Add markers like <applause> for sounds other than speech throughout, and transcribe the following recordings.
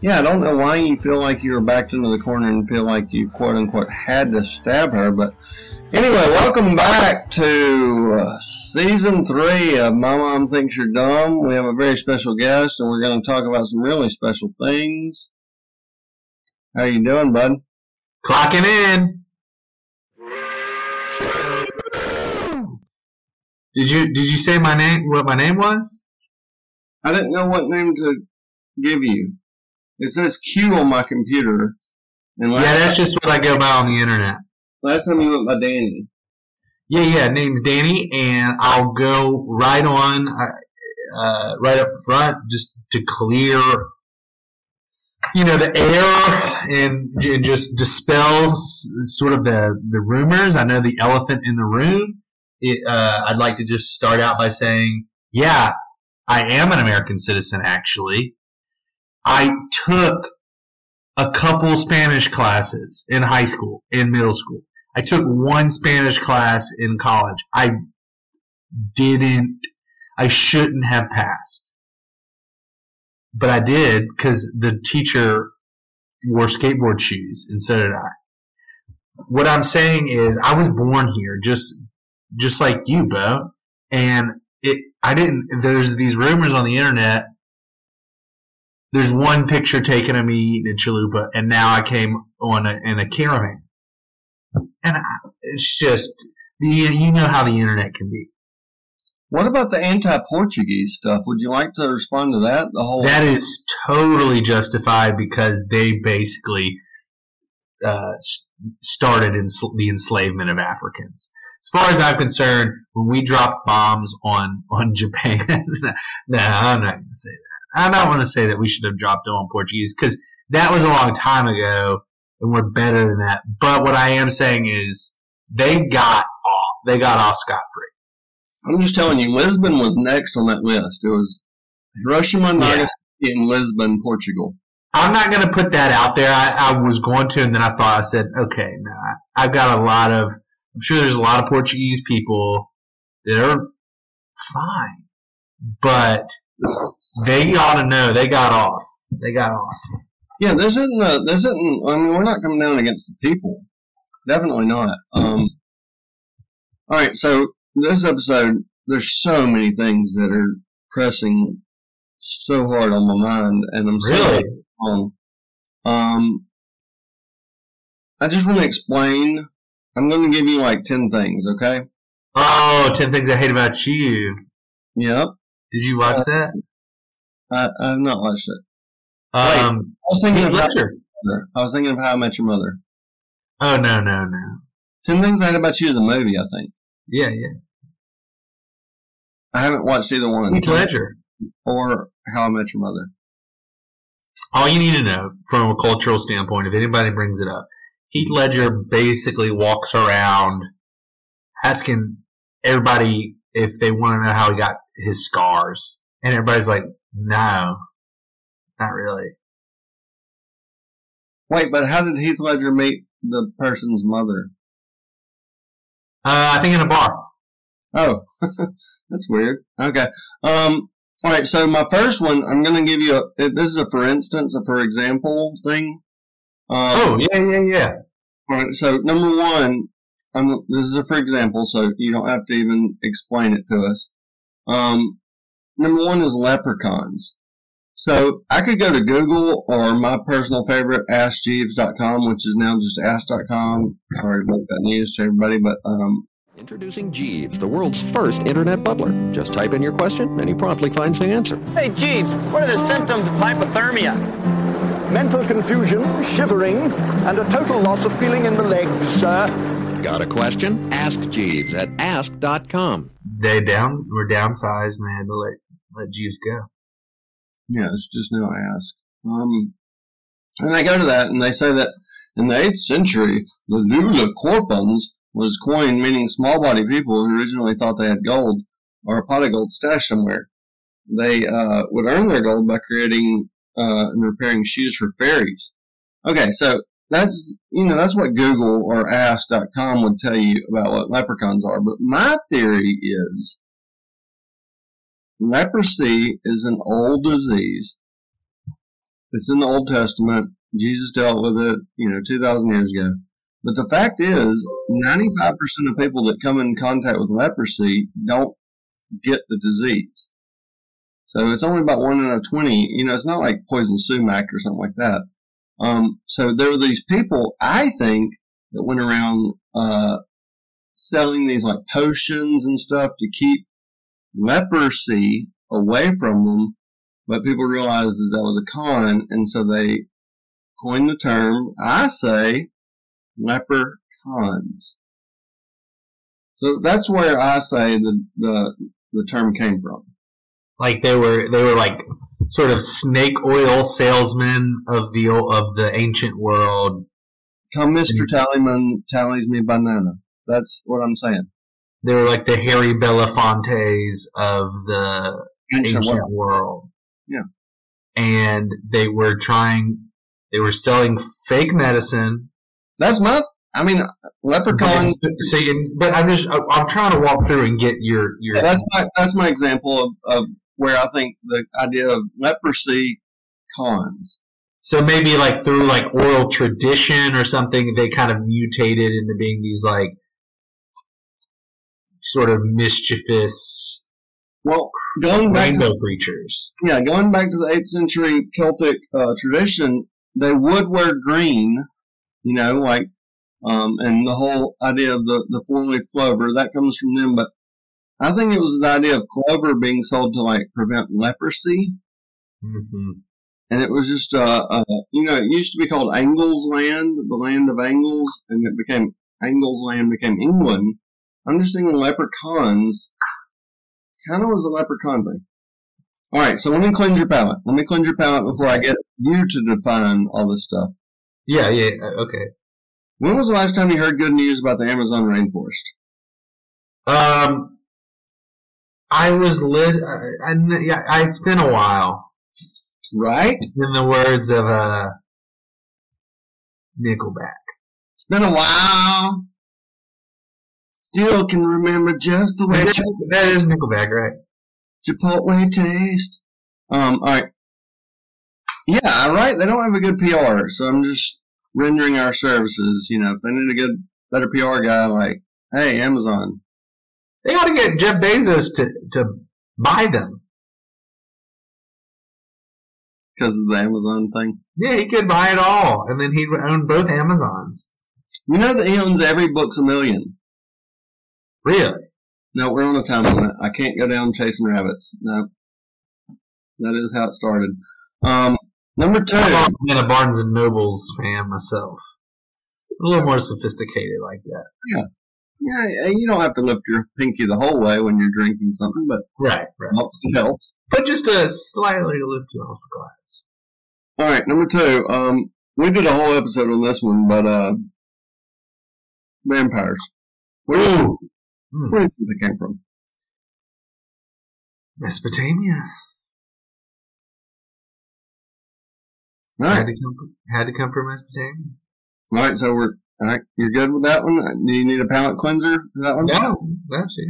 Yeah, I don't know why you feel like you were backed into the corner and feel like you quote unquote had to stab her, but anyway, welcome back to uh, season three of My Mom Thinks You're Dumb. We have a very special guest, and we're going to talk about some really special things. How you doing, bud? Clocking in. Did you did you say my name? What my name was? I didn't know what name to give you. It says Q on my computer, and Yeah, that's just what I go by on the internet. last time you went by Danny. Yeah, yeah. Name's Danny, and I'll go right on, uh, uh, right up front, just to clear, you know, the air and, and just dispel sort of the the rumors. I know the elephant in the room. It, uh, I'd like to just start out by saying, yeah, I am an American citizen. Actually, I took a couple Spanish classes in high school, in middle school. I took one Spanish class in college. I didn't, I shouldn't have passed. But I did because the teacher wore skateboard shoes and so did I. What I'm saying is I was born here just, just like you, Bo. And it, I didn't, there's these rumors on the internet. There's one picture taken of me eating a chalupa and now I came on a, in a caravan and I, it's just the you know how the internet can be. What about the anti-Portuguese stuff? Would you like to respond to that? The whole That is totally justified because they basically uh, started in the enslavement of Africans. As far as I'm concerned, when we dropped bombs on on <laughs> Japan, no, I'm not going to say that. I don't want to say that we should have dropped them on Portuguese because that was a long time ago, and we're better than that. But what I am saying is they got off. They got off scot free. I'm just telling you, Lisbon was next on that list. It was Hiroshima, Yeah. Nagasaki, and Lisbon, Portugal. I'm not going to put that out there. I, I was going to, and then I thought I said, okay, no, I- I've got a lot of. I'm sure there's a lot of Portuguese people They're fine, but they ought to know they got off. They got off. Yeah, this isn't. Uh, this isn't. I mean, we're not coming down against the people. Definitely not. Um. All right, so this episode, there's so many things that are pressing so hard on my mind, and I'm so Really? on. Um, I just want to explain. I'm going to give you like ten things, okay? Oh, 10 things I hate about you. Yep. Did you watch that? I, I've not watched it. wait. Um, I was thinking of how, I was thinking of How I Met Your Mother. Oh no, no, no. Ten things I hate about you is a movie. I think Yeah, yeah. I haven't watched either one. Heath Ledger. or How I Met Your Mother. all you need to know from a cultural standpoint, if anybody brings it up, Heath Ledger basically walks around asking everybody if they want to know how he got his scars. And everybody's like, no, not really. Wait, but how did Heath Ledger meet the person's mother? Uh, I think in a bar. Oh, <laughs> that's weird. Okay. Um. All right. So my first one, I'm going to give you a. This is a for instance, a for example thing. Um, Oh, yeah, yeah, yeah. All right. So number one, I'm, this is a free example, so you don't have to even explain it to us. Um, number one is leprechauns. So I could go to Google or my personal favorite, AskJeeves.com, which is now just Ask.com. Sorry to break that news to everybody, but um, Introducing Jeeves, the world's first internet butler. Just type in your question and he promptly finds the answer. Hey, Jeeves, what are the symptoms of hypothermia? Mental confusion, shivering, and a total loss of feeling in the legs, sir. Got a question? Ask Jeeves at ask.com. They down, were downsized, man, to let, let Jeeves go. yeah, it's just now I ask. Um, and I go to that and they say that In the 8th century, the lula corpans was coined meaning small body people who originally thought they had gold or a pot of gold stashed somewhere. They uh, would earn their gold by creating uh, and repairing shoes for fairies. Okay, so that's you know that's what Google or Ask.com would tell you about what leprechauns are. But my theory is leprosy is an old disease. It's in the Old Testament. Jesus dealt with it, you know, two thousand years ago. But the fact is, ninety-five percent of people that come in contact with leprosy don't get the disease. So it's only about one in a twenty. You know, it's not like poison sumac or something like that. Um, so there were these people, I think, that went around uh, selling these like potions and stuff to keep leprosy away from them. But people realized that that was a con, and so they coined the term. I say leper cons. So that's where I say the the the term came from. Like they were they were like sort of snake oil salesmen of the of the ancient world. Come, Mister Tallyman, tallies me banana. That's what I'm saying. They were like the Harry Belafontes of the Ancient ancient world. Yeah. And they were trying they were selling fake medicine. That's my. I mean, leprechaun. See, but I'm just I'm trying to walk through and get your your Yeah, that's my that's my example of, of where I think the idea of leprosy cons. So maybe like through like oral tradition or something, they kind of mutated into being these like sort of mischievous Well, going back to rainbow creatures. yeah, going back to the eighth century Celtic uh, tradition, they would wear green. You know, like um, and the whole idea of the the four leaf clover that comes from them. But I think it was the idea of clover being sold to like prevent leprosy. hmm and it was just uh, uh you know it used to be called Angles Land, the land of Angles, and it became Angles Land became England. I'm just thinking leprechauns kind of was a leprechaun thing. All right, so let me cleanse your palate. Let me cleanse your palate before I get you to define all this stuff. Yeah, yeah, uh, okay. When was the last time you heard good news about the Amazon rainforest? Um, I was li- I, I, yeah, I, it's been a while. Right? In the words of uh, Nickelback. It's been a while. Still can remember just the way that is Nickelback, right? Chipotle taste. Um, all right. Yeah, right. They don't have a good PR, so I'm just rendering our services. You know, if they need a good, better PR guy, like, hey, Amazon. They ought to get Jeff Bezos to to buy them. because of the Amazon thing. Yeah, he could buy it all, and then he'd own both Amazons. You know that he owns every Books-A-Million. Really? No, we're on a time limit. I can't go down chasing rabbits. No, that is how it started. Um, number two. I've always been a Barnes and Nobles fan myself. A little more sophisticated like that. Yeah, you don't have to lift your pinky the whole way when you're drinking something, but Right, right. helps. It helps. But just a slightly lift lifted off the glass. All right, number two. Um, we did a whole episode on this one, but uh, vampires. Where you, Hmm. where do you think they came from? Mesopotamia. All Had right, to come had to come from Mesopotamia. all right. So we're all right. You're good with that one. Do you need a palate cleanser for that one? No, that's it.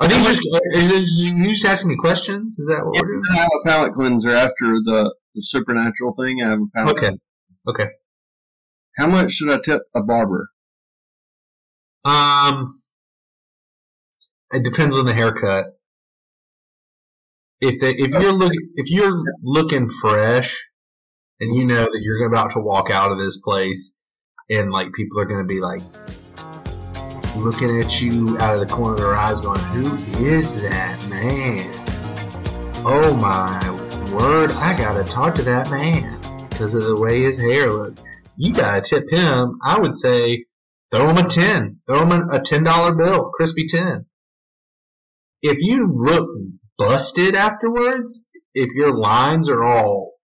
Are these just is this you just asking me questions? Is that what we're doing? I have a palate cleanser after the, the supernatural thing. I have a palate. Okay. cleanser. Okay. How much should I tip a barber? Um, it depends on the haircut. If they, if you're looking if you're looking fresh, and you know that you're about to walk out of this place, and like people are going to be like looking at you out of the corner of their eyes, going, "Who is that man?" Oh my word! I gotta talk to that man because of the way his hair looks. You gotta tip him. I would say throw him a 10. Throw him a, a $10 bill, crispy 10. If you look busted afterwards, if your lines are all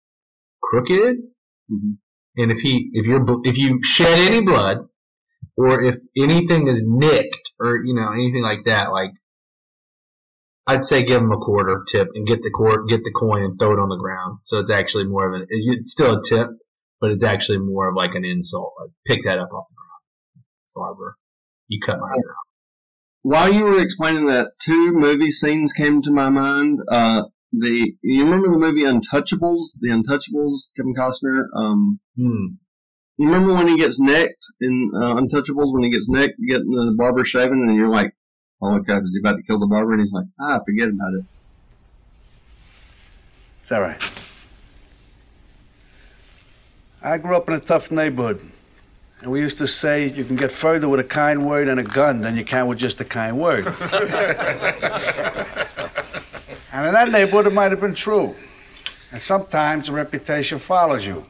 crooked, Mhm. And if he if you're if you shed any blood, or if anything is nicked or you know anything like that, like I'd say give him a quarter tip and get the court get the coin and throw it on the ground. So it's actually more of an it's still a tip, but it's actually more of like an insult. Like pick that up off the ground, Barber. You cut my ear off. While you were explaining that, two movie scenes came to my mind. Uh, the you remember the movie Untouchables? The Untouchables, Kevin Costner. Um, Hmm. you remember when he gets nicked in uh, Untouchables? When he gets nicked, getting the barber shaving, and you're like, "Holy crap! Is he about to kill the barber?" And he's like, "Ah, forget about it." It's all right. I grew up in a tough neighborhood. And we used to say you can get further with a kind word and a gun than you can with just a kind word. <laughs> and in that neighborhood, it might have been true. And sometimes a reputation follows you.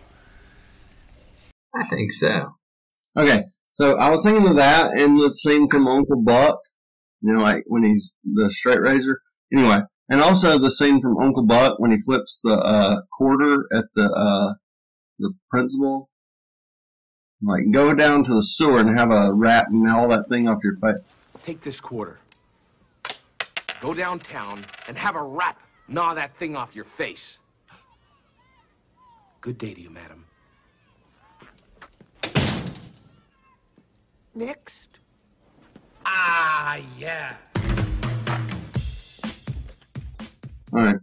I think so. Okay, so I was thinking of that and the scene from Uncle Buck. You know, like when he's the straight razor. Anyway, and also the scene from Uncle Buck when he flips the uh, quarter at the uh, the principal. Like, go down to the sewer and have a rat and all that thing off your face. Take this quarter. Go downtown and have a rat gnaw that thing off your face. Good day to you, madam. Next. Ah, yeah. All right.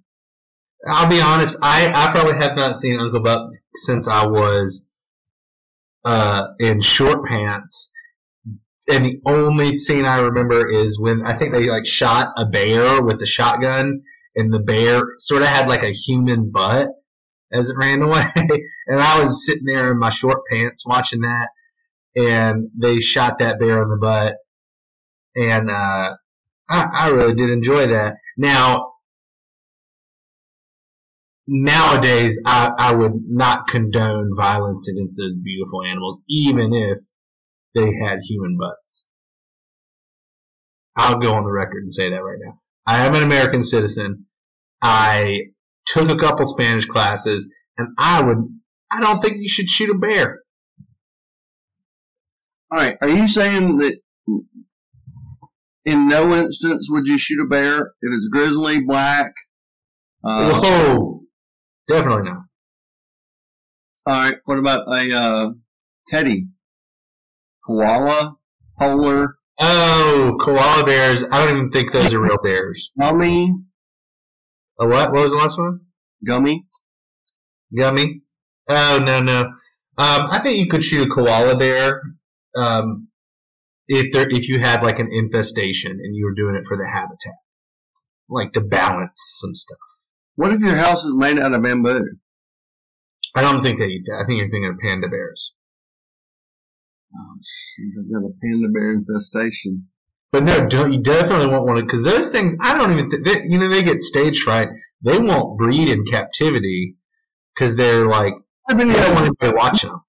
I'll be honest. I, I probably have not seen Uncle Buck since I was uh, in short pants, and the only scene I remember is when I think they like shot a bear with the shotgun, and the bear sort of had like a human butt as it ran <laughs> away, and I was sitting there in my short pants watching that, and they shot that bear in the butt, and uh, I, I really did enjoy that. Now nowadays I, I would not condone violence against those beautiful animals, even if they had human butts. I'll go on the record and say that right now. I am an American citizen. I took a couple Spanish classes, and I would. I don't think you should shoot a bear. All right. Are you saying that in no instance would you shoot a bear if it's grizzly, black? Uh, Whoa, definitely not. all right. What about a uh, teddy, koala, polar, Oh, koala bears. I don't even think those are real <laughs> bears. gummy, A what? What was the last one? gummy? Gummy? Oh no no. Um, I think you could shoot a koala bear um, if there if you had like an infestation and you were doing it for the habitat, like to balance some stuff. What if your house is made out of bamboo? I don't think they eat that. I think you're thinking of panda bears. Oh shit! I got a panda bear infestation. But no, don't you definitely won't want to because those things. I don't even. Th- they, you know, they get stage fright. They won't breed in captivity because they're like I If they don't want anybody, anybody watching them.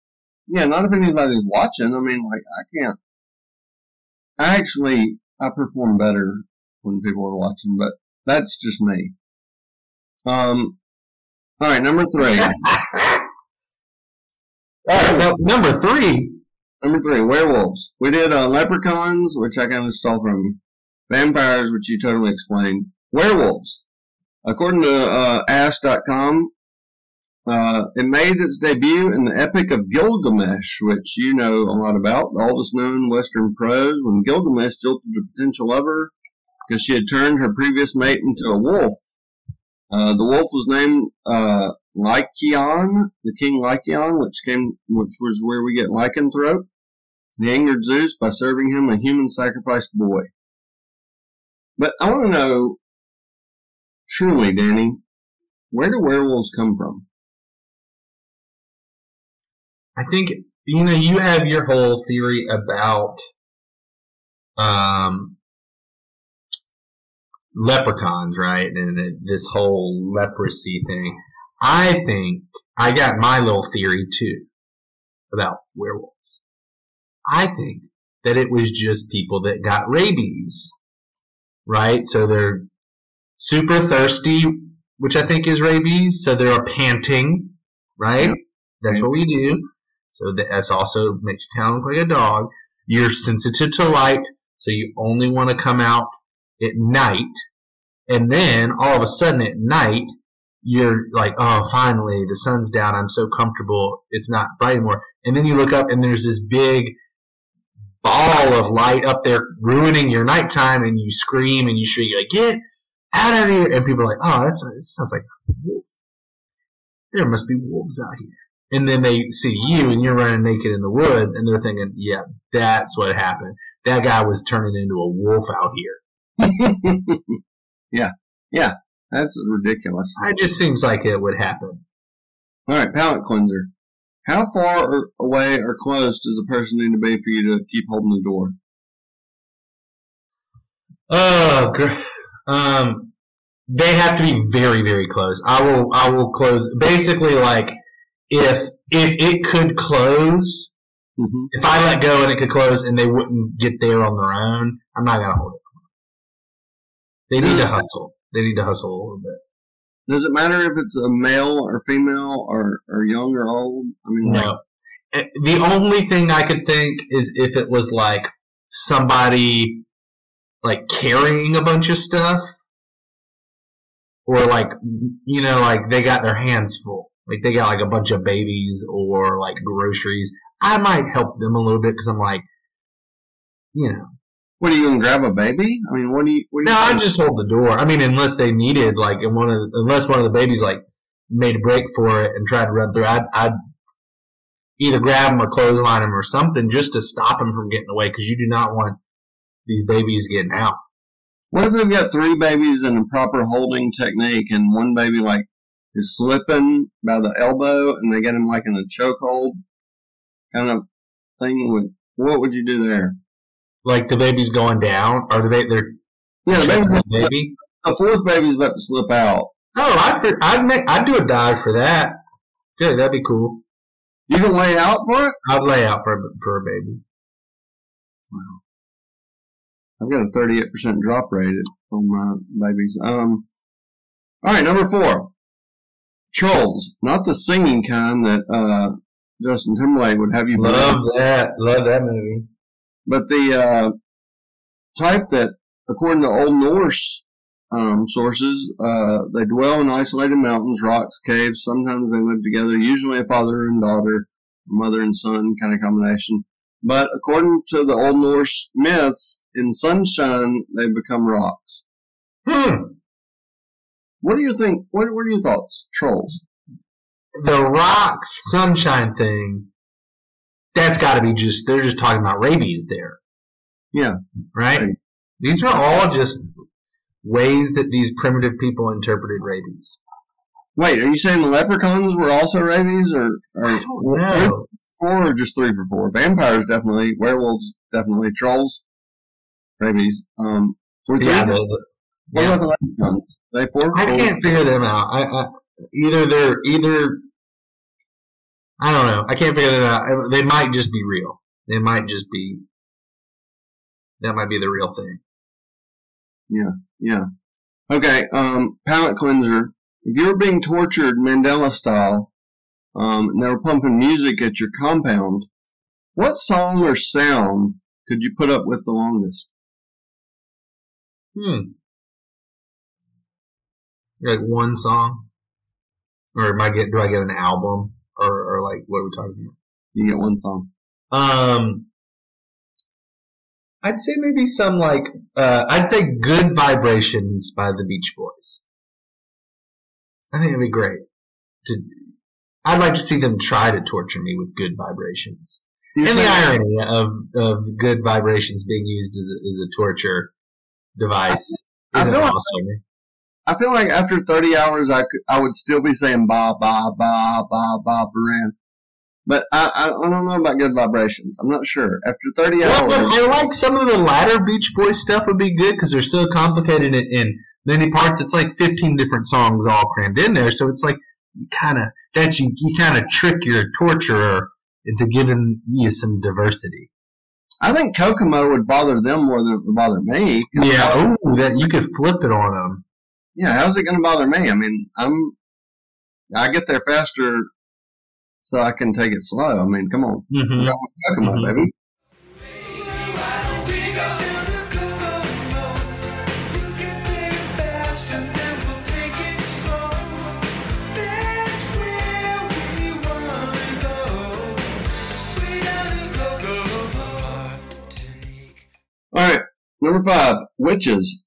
yeah, not if anybody's watching. I mean, like, I can't. I actually, I perform better when people are watching, but that's just me. Um. All right, number three. <laughs> All right, now, number three. Number three, werewolves. We did uh, leprechauns, which I kind of stole from. Vampires, which you totally explained. Werewolves. According to uh, Ask.com, uh, it made its debut in the Epic of Gilgamesh, which you know a lot about, the oldest known Western prose, when Gilgamesh jilted a potential lover because she had turned her previous mate into a wolf. Uh, the wolf was named uh, Lycaon, the king Lycaon, which came, which was where we get lycanthrope. He angered Zeus by serving him a human sacrificed boy. But I want to know, truly, Danny, where do werewolves come from? I think you know you have your whole theory about um leprechauns, right? And this whole leprosy thing. I think I got my little theory too about werewolves. I think that it was just people that got rabies, right? So they're super thirsty, which I think is rabies. So they're panting, right? Yep. That's what we do. So that's also makes you kind of look like a dog. You're sensitive to light, so you only want to come out at night. And then all of a sudden at night, you're like, oh, finally, the sun's down. I'm so comfortable. It's not bright anymore. And then you look up and there's this big ball of light up there ruining your nighttime and you scream and you shriek, you're like, get out of here. And people are like, oh, that's, that sounds like a wolf. There must be wolves out here. And then they see you and you're running naked in the woods and they're thinking, yeah, that's what happened. That guy was turning into a wolf out here. <laughs> yeah, yeah, that's ridiculous. It just seems like it would happen. All right, palate cleanser. How far away or close does a person need to be for you to keep holding the door? Oh, gr- um, they have to be very, very close. I will, I will close. Basically, like if if it could close, Mm-hmm. if I let go and it could close, and they wouldn't get there on their own, I'm not gonna hold it. They need to hustle. They need to hustle a little bit. Does it matter if it's a male or female or, or young or old? I mean, No. Eh, The only thing I could think is if it was like somebody like carrying a bunch of stuff or like you know like they got their hands full like they got like a bunch of babies or like groceries i might help them a little bit because i'm like you know what are you going to grab a baby? I mean, what do you? What do no i just hold the door i mean unless they needed like and one of the, unless one of the babies like made a break for it and tried to run through i'd, I'd either grab them or clothesline them or something just to stop them from getting away because you do not want these babies getting out What if they've got three babies in a proper holding technique, and one baby like is slipping by the elbow, and they get him like in a chokehold kind of thing? With what would you do there? Like the baby's going down or the baby they're Yeah, the, baby's, the baby the fourth baby's about to slip out. oh i'd, fi- I'd make i'd do a dive for that yeah that'd be cool You can lay out for it. I'd lay out for a, for a baby. Wow, I've got a 38% drop rate on my babies. Um, all right, number four. Trolls. Not the singing kind that uh, Justin Timberlake would have you believe, Love that. Love that movie. But the uh, type that, according to Old Norse um, sources, uh, they dwell in isolated mountains, rocks, caves. Sometimes they live together, usually a father and daughter, mother and son kind of combination. But according to the Old Norse myths, in sunshine they become rocks. Hmm. What do you think? What, what are your thoughts? Trolls. The rock sunshine thing. That's got to be just. They're just talking about rabies there, Yeah. right? Right. These are all just ways that these primitive people interpreted rabies. Wait, are you saying the leprechauns were also rabies, or, or I don't know. four, or just three for four? Vampires definitely, werewolves definitely, trolls, rabies. Um, were three Yeah, for- the- the- what yeah. about the leprechauns? They four. I Four? can't figure them out. I, I either they're either I don't know. I can't figure that out. They might just be real. They might just be that might be the real thing. Yeah. Yeah. Okay. Um, palate cleanser. If you were being tortured Mandela style, um, and they were pumping music at your compound, what song or sound could you put up with the longest? Hmm. Like one song, or am I get? Do I get an album, like what are we talking about? You get one song. Um, I'd say maybe some like uh, I'd say "Good Vibrations" by the Beach Boys. I think it'd be great. To, I'd like to see them try to torture me with "Good Vibrations." You're and the irony of of "Good Vibrations" being used as a, as a torture device I isn't feel like- awesome. I feel like after 30 hours, I could, I would still be saying ba ba ba ba ba baran. But I, I I don't know about good vibrations. I'm not sure. After 30 Well, hours, I like some of the latter Beach Boys stuff would be good because they're so complicated in, in many parts. It's like 15 different songs all crammed in there. So it's like you kind of, that's you, you kind of trick your torturer into giving you some diversity. I think Kokomo would bother them more than it would bother me. Yeah. Ooh, that you could flip it on them. Yeah, how's it going to bother me? I mean, I'm, I get there faster so I can take it slow. I mean, come on, Mm-hmm. we got Kokomo, Mhm. baby. All right, number five, witches.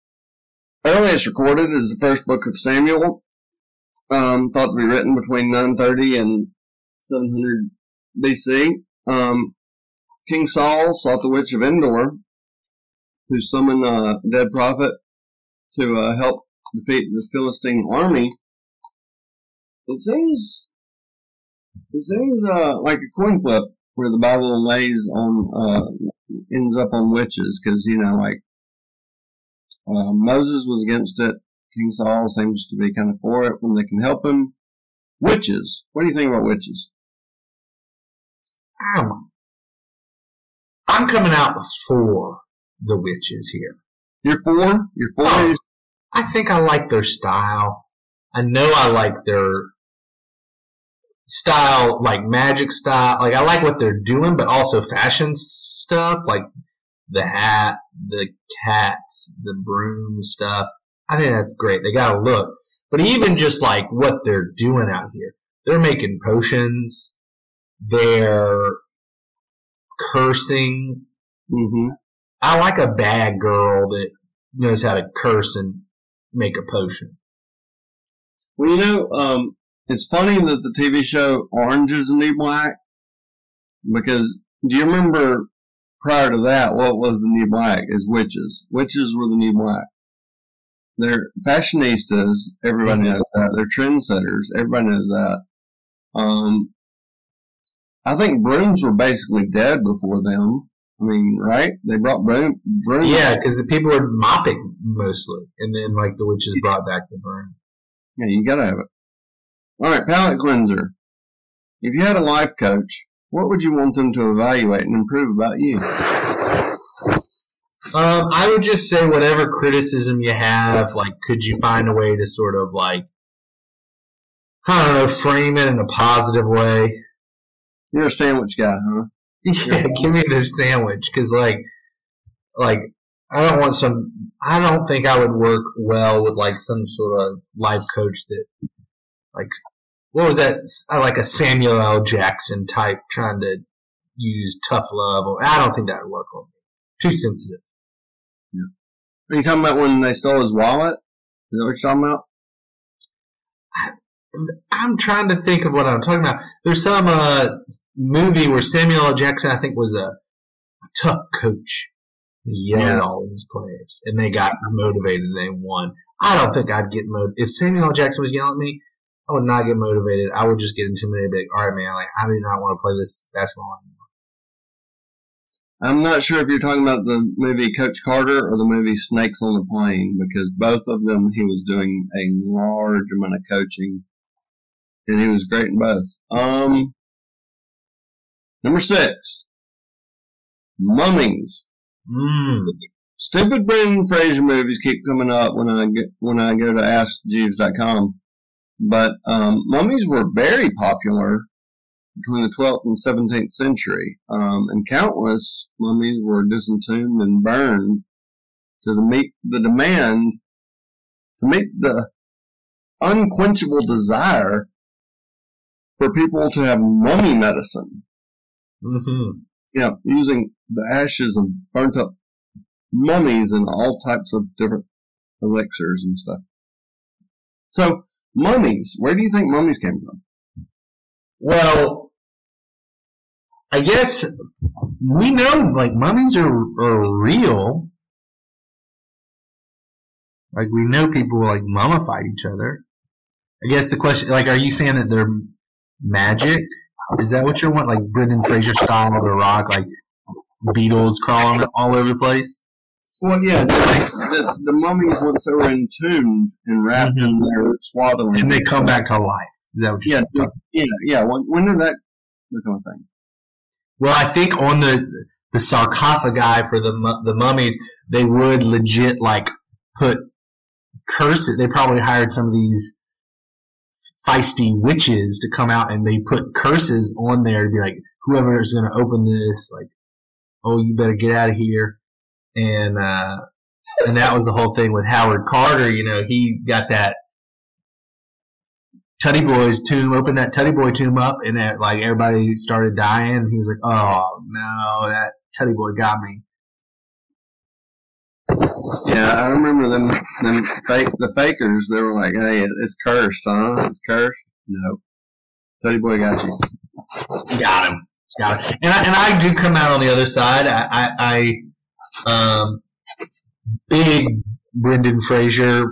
Earliest recorded is the first book of Samuel, um, thought to be written between 930 and 700 BC. Um, King Saul sought the witch of Endor to summon a dead prophet to uh, help defeat the Philistine army. It seems, it seems uh, like a coin flip where the Bible lays on, uh, ends up on witches because you know, like uh, Moses was against it. King Saul seems to be kind of for it when they can help him. Witches. What do you think about witches? I'm, I'm coming out for the witches here. You're for? You're for? Oh. I think I like their style. I know I like their style, like magic style. Like I like what they're doing, but also fashion stuff, like the hat, the cats, the broom stuff. I think that's great. They got to look. But even just like what they're doing out here, they're making potions. They're cursing. Mm-hmm. I like a bad girl that knows how to curse and make a potion. Well, you know, um, it's funny that the TV show Orange is the New Black because do you remember prior to that what was the New Black? Is witches. Witches were the New Black. They're fashionistas. Everybody Mhm. knows that. They're trendsetters. Everybody knows that. Um, I think brooms were basically dead before them. I mean, right? They brought broom, brooms. Yeah, because the people were mopping mostly, and then like the witches brought back the broom. Yeah, you gotta have it. All right, palate cleanser. If you had a life coach, what would you want them to evaluate and improve about you? Um, I would just say whatever criticism you have, like, could you find a way to sort of like, I don't know, frame it in a positive way? You're a sandwich guy, huh? <laughs> Yeah, give me this sandwich because like, like I don't want some. I don't think I would work well with like some sort of life coach that, like, what was that? Like a Samuel L. Jackson type trying to use tough love. Or, I don't think that would work on me. Too sensitive. Yeah. Are you talking about when they stole his wallet? Is that what you're talking about? I'm trying to think of what I'm talking about. There's some uh, movie where Samuel L. Jackson, I think, was a, tough coach. He yelled Yeah. at all of his players, and they got motivated and they won. I don't think I'd get motivated. If Samuel L. Jackson was yelling at me, I would not get motivated. I would just get intimidated. Like, all right, man, like I do not want to play this basketball anymore. I'm not sure if you're talking about the movie Coach Carter or the movie Snakes on the Plane because both of them he was doing a large amount of coaching and he was great in both. Um, number six, Mummies. Mm. Stupid Brendan Fraser movies keep coming up when I get when I go to AskJeeves.com, but um, mummies were very popular between the 12th and 17th century, um, and countless mummies were disentombed and burned to the meet the demand to meet the unquenchable desire for people to have mummy medicine. Mm-hmm. Know, using the ashes of burnt up mummies and all types of different elixirs and stuff. So, mummies, where do you think mummies came from? Well, I guess we know like mummies are, are real. Like we know people like mummified each other. I guess the question, like, are you saying that they're magic? Is that what you want? Like Brendan Fraser style, The Rock, like beetles crawling all over the place? Well, yeah, the, the mummies once they were entombed and wrapped in mm-hmm. their swaddling, And they come back to life. Is that what you're Yeah, yeah, yeah. When, when did that become a thing? Well, I think on the the sarcophagi for the the mummies, they would legit like put curses. They probably hired some of these feisty witches to come out and they put curses on there to be like, whoever is going to open this, like, oh, you better get out of here. And, uh, and that was the whole thing with Howard Carter. You know, he got that Tutty Boy's tomb, opened that Tutty Boy tomb up, and it, like everybody started dying. He was like, "Oh no, that Tutty Boy got me." Yeah, I remember them. Them fake the fakers. They were like, "Hey, it's cursed, huh? It's cursed." No, Teddy Boy got you. Got him. Got him. And I, and I do come out on the other side. I, I, I um, big Brendan Fraser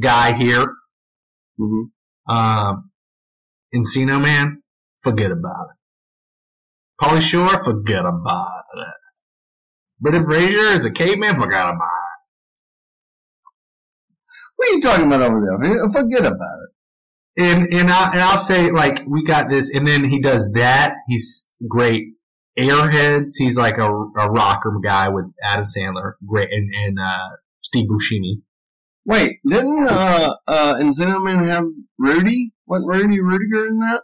guy here. hmm Um, Encino Man, forget about it. Pauly Shore, forget about it. Brendan Fraser is a caveman, forget about it. What are you talking about over there? Forget about it. And and I and I'll say like we got this, and then he does that. He's great. Airheads, he's like a, a rocker guy with Adam Sandler, and and uh, Steve Buscemi. Wait, didn't uh uh Man have Rudy? Wasn't Rudy Ruettiger in that?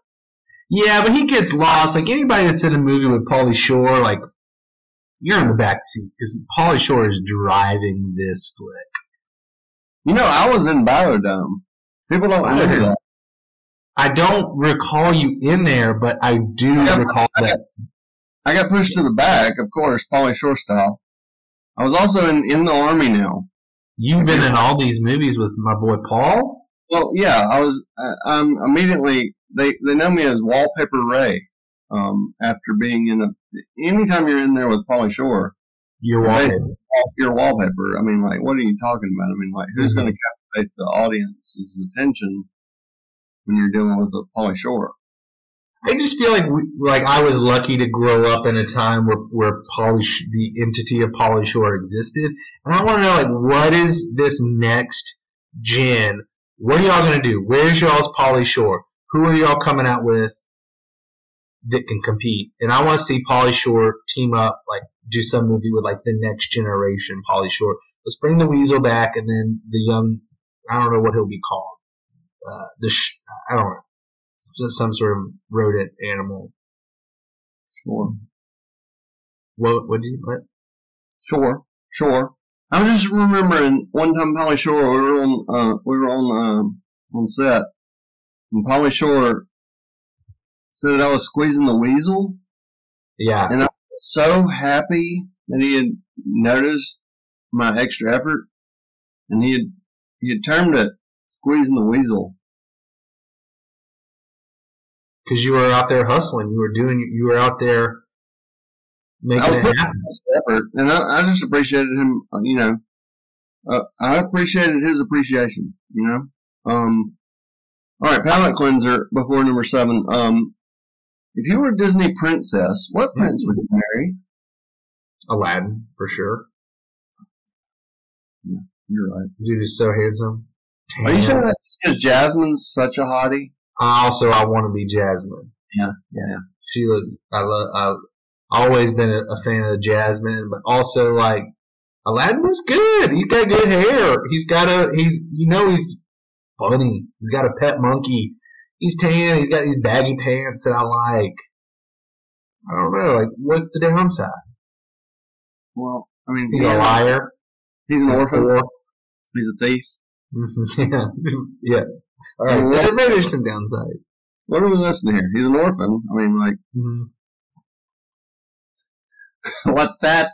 Yeah, but he gets lost. Like anybody that's in a movie with Pauly Shore, like you're in the back seat because Pauly Shore is driving this flick. You know, I was in Bio-Dome. People don't remember that. I don't recall you in there, but I do recall that. I got pushed to the back, of course, Pauly Shore style. I was also in in the army now. You've been in all these movies with my boy Paul. Well, yeah, I was. I, I'm immediately. They they know me as Wallpaper Ray. Um, after being in a, anytime you're in there with Pauly Shore, You're Right. walking. your wallpaper. I mean, like, what are you talking about? I mean, like, who's Mhm. going to captivate the audience's attention when you're dealing with a Pauly Shore? I just feel like we, like I was lucky to grow up in a time where where the entity of Pauly Shore existed, and I want to know like what is this next gen? What are y'all gonna do? Where's y'all's Pauly Shore? Who are y'all coming out with that can compete? And I want to see Pauly Shore team up, like do some movie with like the next generation Pauly Shore. Let's bring the Weasel back, and then the young. I don't know what he'll be called. Uh, the sh- I don't know some sort of rodent animal. Sure, What? What did you? What? sure, sure. I was just remembering one time Pauly Shore. We were on. Uh, we were on um, on set, and Pauly Shore said that I was squeezing the weasel. Yeah. And I was so happy that he had noticed my extra effort, and he had he had termed it squeezing the weasel. Because you were out there hustling. You were doing. You were out there making I was it happen. effort, and I, I just appreciated him. uh, You know, uh, I appreciated his appreciation. You know. Um. All right, palate cleanser before number seven. Um, if you were a Disney princess, what prince would you marry? Aladdin for sure. Yeah, You're right. Dude is so handsome. Are you saying that just because Jasmine's such a hottie? Also, I want to be Jasmine. Yeah, yeah. She looks. I love. I've always been a, a fan of Jasmine, but also like Aladdin looks good. He's got good hair. He's got a. He's you know he's funny. He's got a pet monkey. He's tan. He's got these baggy pants that I like. I don't know. Like, what's the downside? Well, I mean, He's yeah, a liar. He's an He's orphan. poor. He's a thief. <laughs> yeah, <laughs> yeah. All right. So there- maybe there's some downside. What are we listening here? He's an orphan. I mean, like, <laughs> Mhm. what's that?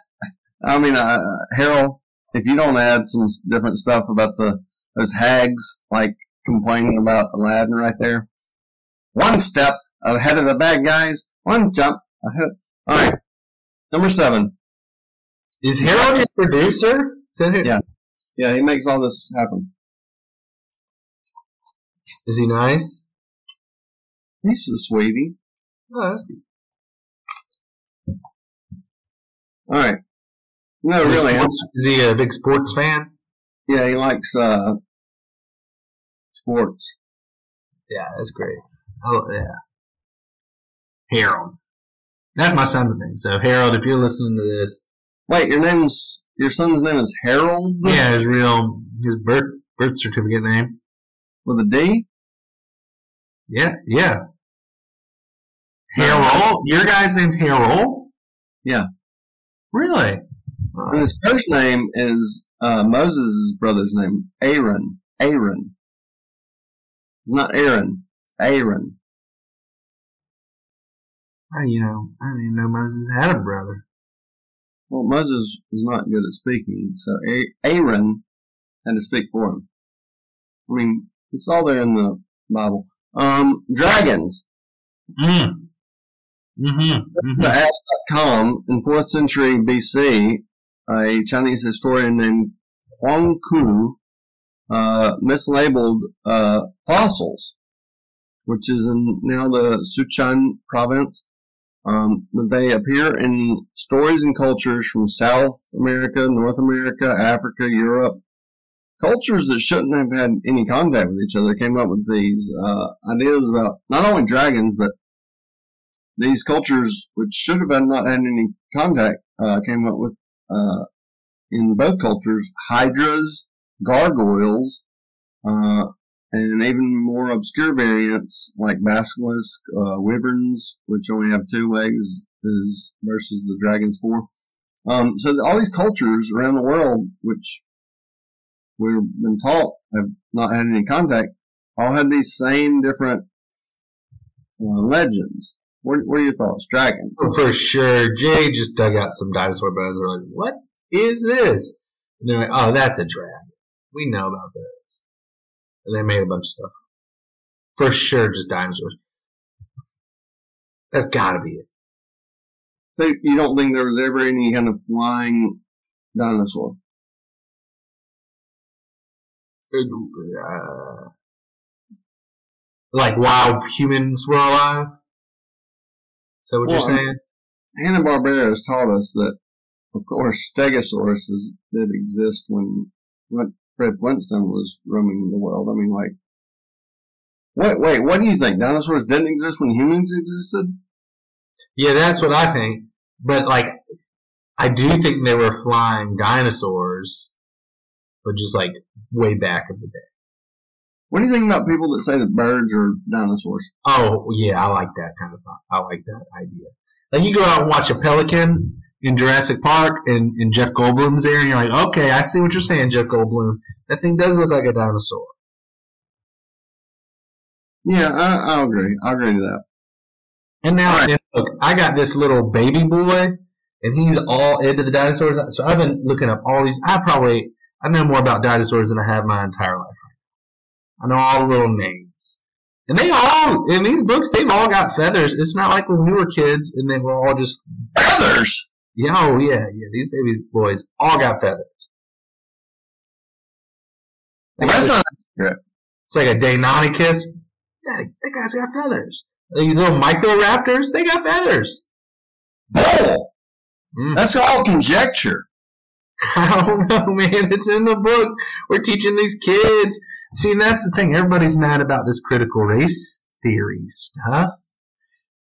I mean, uh, Harold, if you don't add some different stuff about the those hags, like complaining about Aladdin right there, one step ahead of the bad guys, one jump ahead. All right, number seven. Is Harold your producer? Is? Yeah. Yeah, he makes all this happen. Is he nice? He's a sweetie. Oh, that's good. All right. No, Is he really. sports- Is he a big sports fan? Yeah, he likes uh, sports. Yeah, that's great. Oh yeah, Harold. That's my son's name. So Harold, if you're listening to this, Wait, your name's your son's name is Harold yeah, his real his birth birth certificate name. with a D. Yeah, yeah. Harold? Your guy's name's Harold? Yeah. Really? And his first name is uh, Moses' brother's name, Aaron. Aaron. It's not Aaron. It's Aaron. I, you know, I didn't even know Moses had a brother. Well, Moses was not good at speaking, so A- Aaron had to speak for him. I mean, it's all there in the Bible. Um, dragons. Mm. Mm-hmm. The Ask.com in 4th century BC, a Chinese historian named Huang Ku uh, mislabeled uh, fossils, which is in now the Sichuan province. Um, they appear in stories and cultures from South America, North America, Africa, Europe. Cultures that shouldn't have had any contact with each other came up with these uh, ideas about not only dragons, but these cultures, which should have not had any contact, uh, came up with uh, in both cultures hydras, gargoyles, uh, and even more obscure variants like basilisk, uh, wyverns, which only have two legs, is versus the dragon's four. Um, so all these cultures around the world, which we've been taught have not had any contact, all had these same different uh, legends. What, what are your thoughts? Dragons. For sure. Jay just dug out some dinosaur bones. They're like, what is this? And they're like, oh, that's a dragon. We know about those. And they made a bunch of stuff. For sure, just dinosaurs. That's gotta be it. So you don't think there was ever any kind of flying dinosaur? Uh, like while humans were alive? Is that what Well, you're saying? Hanna Barbera has taught us that, of course, Stegosauruses did exist when when Fred Flintstone was roaming the world. I mean, like, wait, wait, what do you think? Dinosaurs didn't exist when humans existed? Yeah, that's what I think. But like, I do think they were flying dinosaurs, but just like way back of the day. What do you think about people that say that birds are dinosaurs? Oh yeah, I like that kind of thought. I like that idea. Like you go out and watch a pelican in Jurassic Park, and, and Jeff Goldblum's there, and you're like, okay, I see what you're saying, Jeff Goldblum. That thing does look like a dinosaur. Yeah, I, I agree. I agree to that. And now, Alright. and look, I got this little baby boy, and he's all into the dinosaurs. So I've been looking up all these. I probably I know more about dinosaurs than I have my entire life. I know all the little names, and they all in these books they've all got feathers. It's not like when we were kids and they were all just Feathers! yeah, oh yeah, yeah. These baby boys all got feathers. Well, that's not It's like a Deinonychus. Yeah, that guy's got feathers. These little microraptors, they got feathers. bull. Mm. That's all conjecture. <laughs> I don't know, man. It's in the books. We're teaching these kids. See, that's the thing. Everybody's mad about this critical race theory stuff.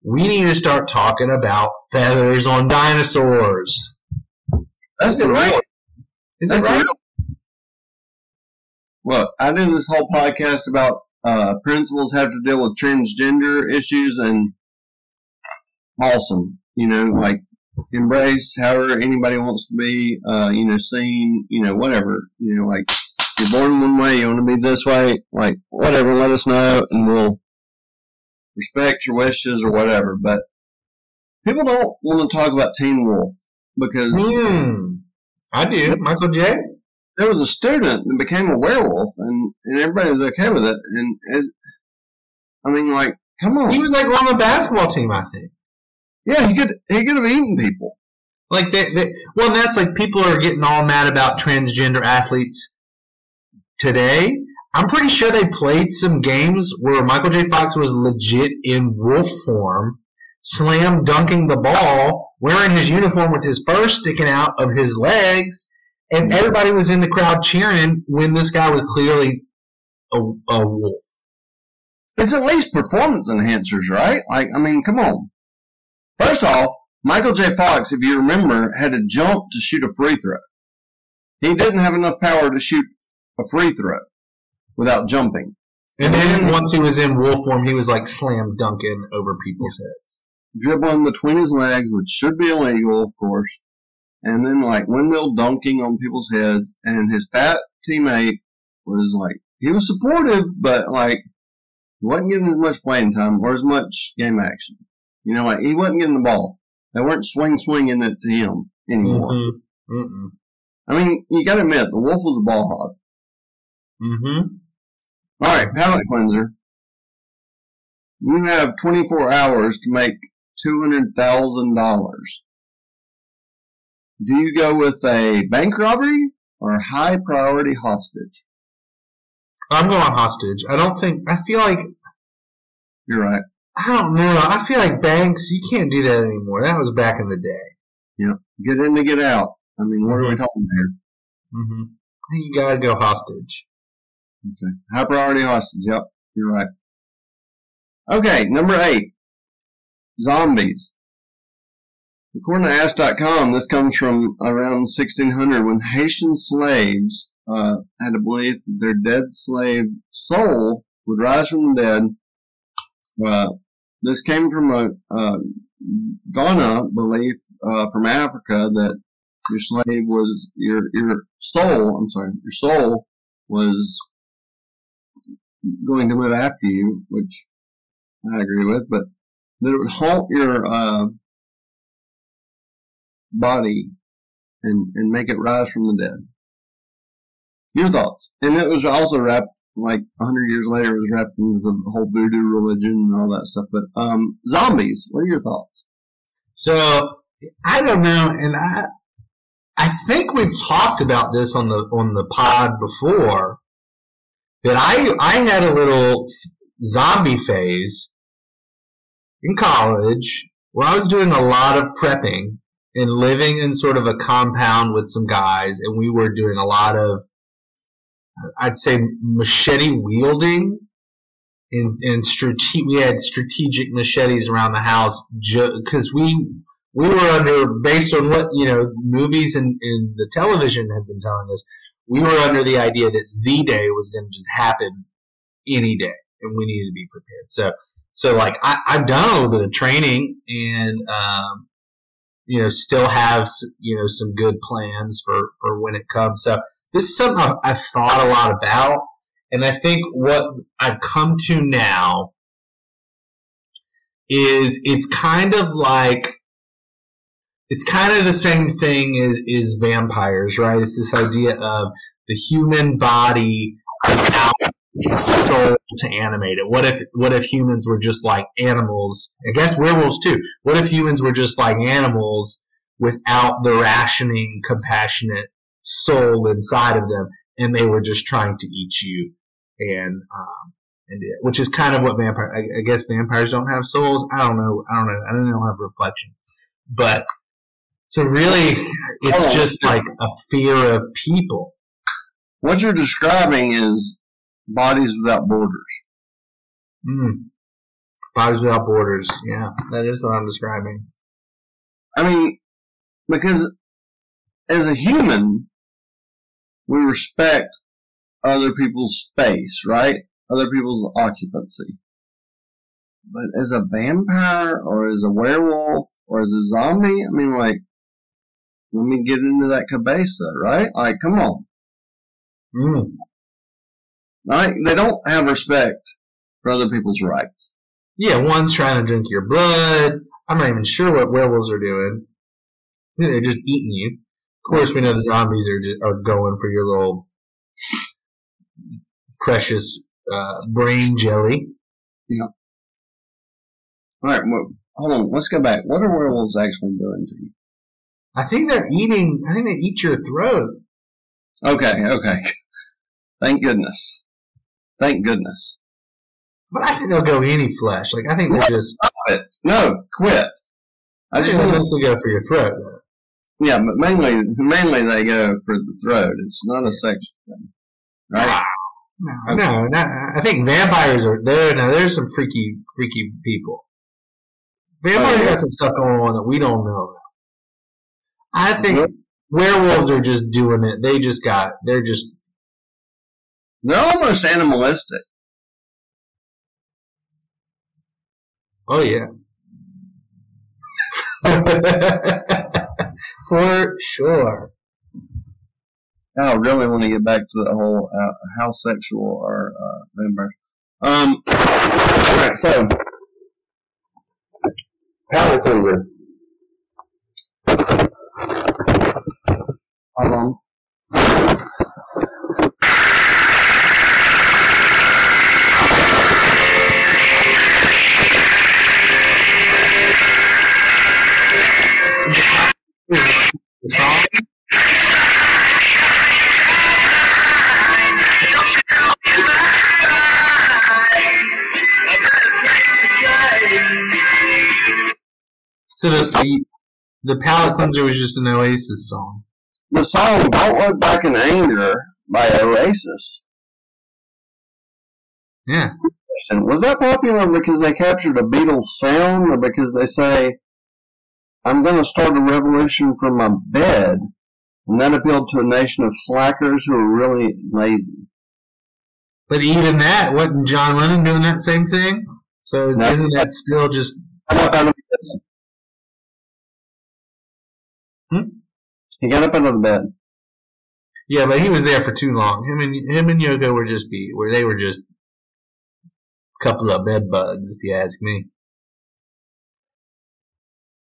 We need to start talking about feathers on dinosaurs. That's it right? Is That's it right? real. Look, I did this whole podcast about uh, principals have to deal with transgender issues and awesome. You know, like embrace however anybody wants to be, uh, you know, seen, you know, whatever. You know, like you're born one way, you want to be this way, like whatever, let us know and we'll respect your wishes or whatever. But people don't want to talk about Teen Wolf because Hmm. I do. Michael J. there was a student that became a werewolf, and, and everybody was okay with it. And as, I mean, like, come on, He was like on the basketball team, I think. Yeah, he could he could have eaten people. Like they, they, well, that's like people are getting all mad about transgender athletes today. I'm pretty sure they played some games where Michael J. Fox was legit in wolf form, slam dunking the ball, wearing his uniform with his fur sticking out of his legs, and everybody was in the crowd cheering when this guy was clearly a, a wolf. It's at least performance enhancers, right? Like, I mean, come on. First off, Michael J. Fox, if you remember, had to jump to shoot a free throw. He didn't have enough power to shoot a free throw without jumping. And then once he was in wolf form, he was like slam dunking over people's heads. dribbling between his legs, which should be illegal, of course, and then like windmill dunking on people's heads. And his fat teammate was like, he was supportive, but like, wasn't getting as much playing time or as much game action. You know, like he wasn't getting the ball. They weren't swing swinging it to him anymore. Mm-hmm. Mm-mm. I mean, you got to admit, the wolf was a ball hog. Mm-hmm. All right, palate cleanser. You have 24 hours to make $200,000. Do you go with a bank robbery or high priority hostage? I'm going hostage. I don't think. I feel like You're right. I don't know. I feel like banks. You can't do that anymore. That was back in the day. Yep. Get in to get out. I mean, what are we talking here? Mm-hmm. You gotta go hostage. Okay. High priority hostage. Yep. You're right. Okay. Number eight. Zombies. According to Ask.com, this comes from around 1600 when Haitian slaves uh, had a belief that their dead slave soul would rise from the dead. Uh, this came from a, a Ghana belief uh, from Africa that your slave was your your soul. I'm sorry, your soul was going to live after you, which I agree with, but that it would haunt your uh, body and and make it rise from the dead. Your thoughts? And it was also wrapped like a hundred years later. It was wrapped into the whole voodoo religion and all that stuff. But um, zombies. What are your thoughts? So I don't know, and I I think we've talked about this on the on the pod before. That I I had a little zombie phase in college where I was doing a lot of prepping and living in sort of a compound with some guys, and we were doing a lot of I'd say machete wielding and, and strate- we had strategic machetes around the house because we we were under based on what you know movies and, and the television had been telling us we were under the idea that z day was going to just happen any day and we needed to be prepared. So so like I, i've done a little bit of training and um, you know still have you know some good plans for for when it comes. So this is something I've, I've thought a lot about and i think what i've come to now is it's kind of like it's kind of the same thing as, as vampires, right? It's this idea of the human body without soul to animate it. What if what if humans were just like animals? I guess werewolves too. What if humans were just like animals without the rationing, compassionate soul inside of them, and they were just trying to eat you? And um, and which is kind of what vampire. I, I guess vampires don't have souls. I don't know. I don't know. I don't know. Have reflection, but so really, <laughs> it's Oh. just like a fear of people. What you're describing is bodies without borders. Mm. Bodies without borders. Yeah, that is what I'm describing. I mean, because as a human, we respect other people's space, right? Other people's occupancy. But as a vampire or as a werewolf or as a zombie, I mean, like, let me get into that cabeza, right? Like, come on. Mm. Right? They don't have respect for other people's rights. Yeah, one's trying to drink your blood. I'm not even sure what werewolves are doing. They're just eating you. Of course, we know the zombies are just, are going for your little precious uh, brain jelly. Yeah. All right, well, hold on. Let's go back. What are werewolves actually doing to you? I think they're eating. I think they eat your throat. Okay, okay. Thank goodness. Thank goodness. But I think they'll go any flesh. Like I think they're just. Quit. No, quit. I I just want they'll to, go for your throat. Yeah, but mainly, mainly they go for the throat. It's not a sexual thing, right? No, no, I think vampires are there. Now there's some freaky, freaky people. Vampires oh, yeah. got some stuff going on that we don't know. I think werewolves are just doing it. They just got. They're just. They're almost animalistic. Oh yeah. <laughs> For sure. I really want to get back to the whole uh, how sexual our uh, members. Um, all right, so palate cleanser. Hold on. So the, the the palate cleanser was just an Oasis song. The song "Don't Look Back in Anger" by Oasis. Yeah. Was that popular because they captured a Beatles sound or because they say, I'm going to start a revolution from my bed? And that appealed to a nation of slackers who are really lazy. But even that, wasn't John Lennon doing that same thing? So No. isn't that still just about out Hmm? He got up out of the bed. yeah? But he was there for too long. Him and him and Yoko were just be where they were just a couple of bed bugs, if you ask me.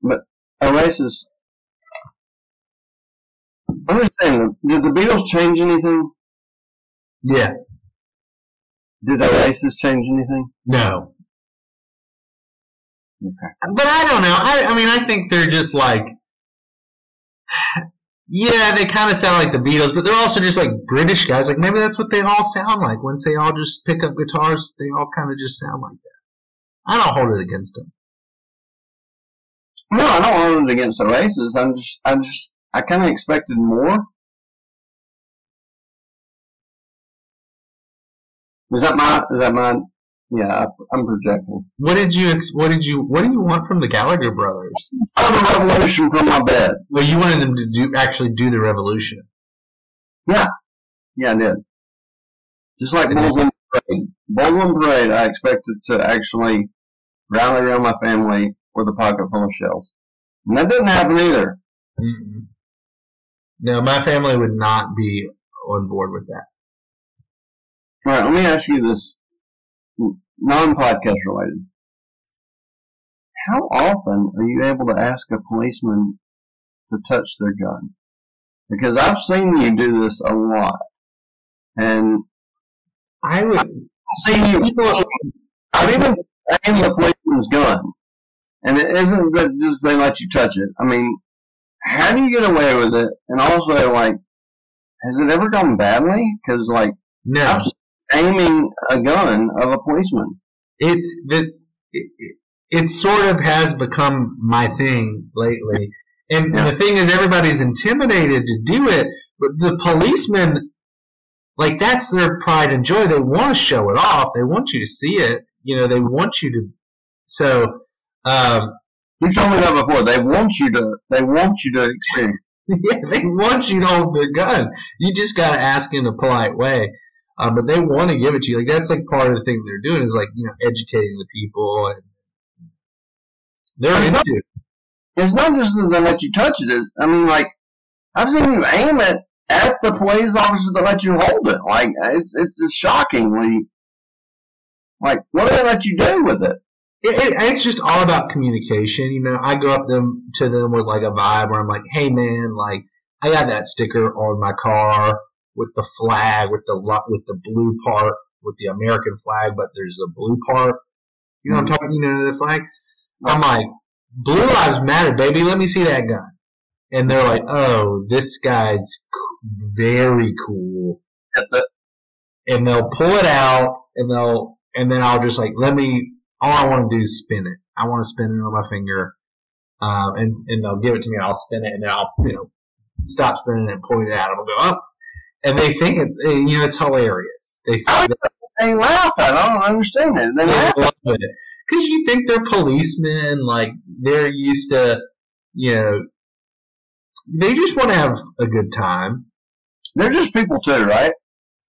But Oasis. I'm just saying, did the Beatles change anything? Yeah. Did Oasis change anything? No. Okay. But I don't know. I, I mean, I think they're just like, yeah, they kind of sound like the Beatles, but they're also just like British guys. Like maybe that's what they all sound like. Once they all just pick up guitars, they all kind of just sound like that. I don't hold it against them. No, I don't hold it against Oasis. I'm just, I just, I kind of expected more. Is that my, is that my, yeah, I- I'm projecting. What did you? Ex- what did you? What do you want from the Gallagher brothers? Start a revolution from my bed. Well, you wanted them to do actually do the revolution. Yeah, yeah, I did. Just like Bulls on Parade. Bulls on Parade, I expected to actually rally around my family with a pocket full of shells. And that didn't happen either. Mm-mm. No, my family would not be on board with that. All right, let me ask you this non-podcast related. How often are you able to ask a policeman to touch their gun? Because I've seen you do this a lot. And I would. I've you, I've even aimed the policeman's gun. And it isn't that just they let you touch it. I mean, how do you get away with it? And also, like, has it ever gone badly? Because, like, No, I've seen aiming a gun of a policeman. it's that it, it, it sort of has become my thing lately. And, Yeah. and the thing is, everybody's intimidated to do it, but the policemen, like that's their pride and joy. They want to show it off. They want you to see it. You know, they want you to. So, um, You told me that before. They want you to. They want you to experience. <laughs> yeah, they want you to hold their gun. You just got to ask in a polite way. Um, but they want to give it to you. Like that's like part of the thing they're doing is like you know educating the people and they're I mean, into. it. It's not just that they let you touch it. It's, I mean, like I've seen you aim it at the police officer that let you hold it. Like it's it's just shockingly. Like what do they let you do with it? It, it, it's just all about communication. You know, I go up them to them with like a vibe where I'm like, "Hey, man, like I got that sticker on my car with the flag, with the with the blue part, with the American flag, but there's a blue part. You know what I'm talking? You know the flag. I'm like, Blue Lives Matter, baby. Let me see that gun. And they're like, "Oh, this guy's very cool." That's it. and they'll pull it out and they'll and then I'll just like let me all I want to do is spin it. I want to spin it on my finger. Um, and, and they'll give it to me I'll spin it and then I'll, you know, stop spinning it and point it out. I'll go up. And they think it's, eh, you know, it's hilarious. They Oh, They laugh at. it. I don't understand it. They love it. Cause you think they're policemen, like they're used to, you know, they just want to have a good time. They're just people too, right?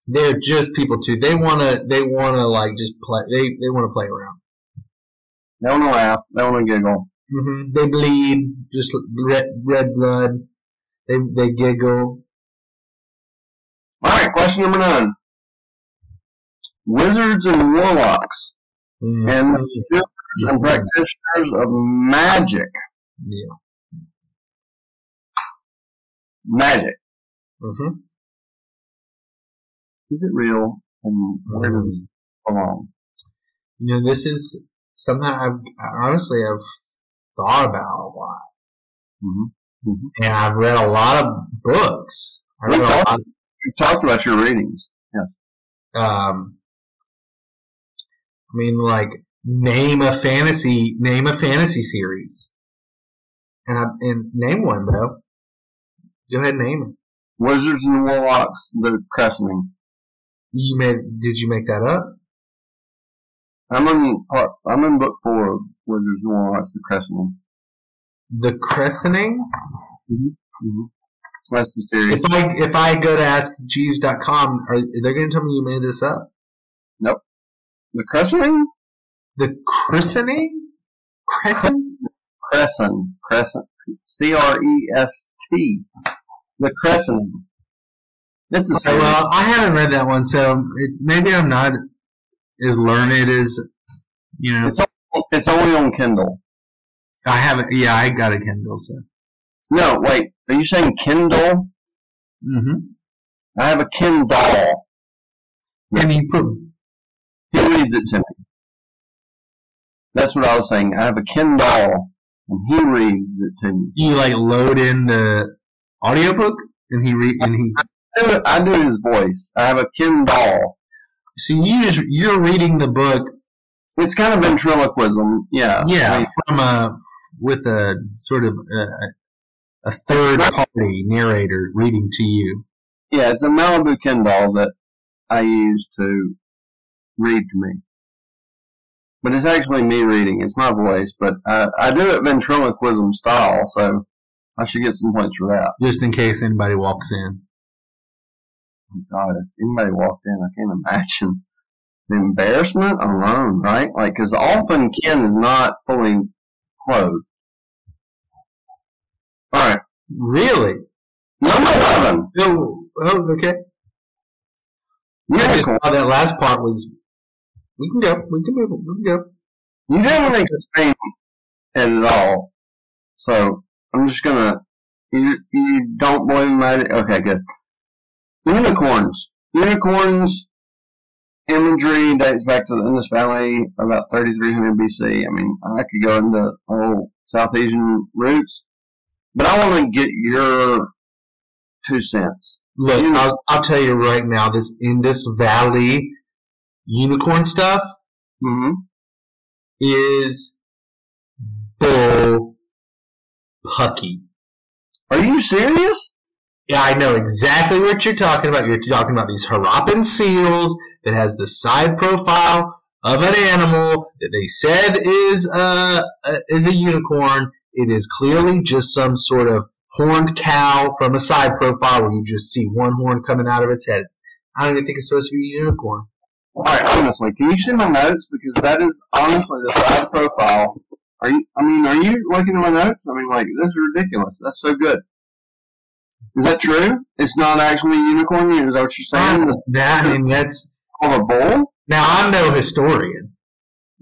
They're just people too. They want to, they want to like just play, they, they want to play around. They want to laugh. They want to giggle. hmm They bleed, just red, red blood. They they giggle. All right, question number nine. Wizards and warlocks Mm. and wizards and practitioners of magic. Yeah. Magic. hmm Is it real? And where does it belong? You know, this is something I've honestly I've thought about a lot, Mm-hmm. and I've read a lot of books. I read a lot. You talked about your readings. Yes. Um, I mean, like name a fantasy, name a fantasy series, and I, and name one, though. Go ahead, and name it. Wizards and warlocks, the christening. You made? Did you make that up? I'm in I'm in book four of Wizards and Warlocks, the christening. The christening. Mm-hmm. That's the series. If I if I go to askjeeves.com, are they going to tell me you made this up? Nope. The christening? The christening? Crescent? Crescent. Crescent. C R E S T. The christening. It's a Okay, well, I haven't read that one, so it, maybe I'm not as learned as you know. It's, it's only on Kindle. I haven't. Yeah, I got a Kindle, so. No, wait. Are you saying Kindle? Mm-hmm. I have a Kindle. And you put He reads it to me. That's what I was saying. I have a Kindle, and he reads it to me. you like load in the audiobook, and he read and he. I do, I do his voice. I have a Kindle. So you just you're reading the book, It's kind of ventriloquism. Yeah. yeah, I mean, from a with a sort of a, a third party narrator reading to you. yeah, it's a Malibu Kindle that I use to read to me. But it's actually me reading. It's my voice, but I, I do it ventriloquism style, so I should get some points for that. just in case anybody walks in. Oh, God, if anybody walked in, I can't imagine the embarrassment alone, right? Like, because often Ken is not fully clothed. All right, Really? number eleven. Oh, oh okay. Just Unicorn. thought that last part was. We can go. We can move. We can go. You didn't make the same at all, so I'm just gonna. You you don't believe magic? Okay, good. Unicorns. Unicorns imagery dates back to the Indus Valley about 3300 BC. I mean, I could go into whole South Asian roots, but I want to get your two cents. Look, You- I'll, I'll tell you right now. This Indus Valley unicorn stuff Mm-hmm. is bull pucky. Are you serious? Yeah, I know exactly what you're talking about. You're talking about these Harappan seals that has the side profile of an animal that they said is a, a is a unicorn. It is clearly just some sort of horned cow from a side profile where you just see one horn coming out of its head. I don't even think it's supposed to be a unicorn. All right, honestly, can you see my notes because that is honestly the side profile. Are you? I mean, are you looking at my notes? I mean, like this is ridiculous. That's so good. Is that true? It's not actually a unicorn. Is that what you're saying? That I mean that's called a bull. now I'm no historian.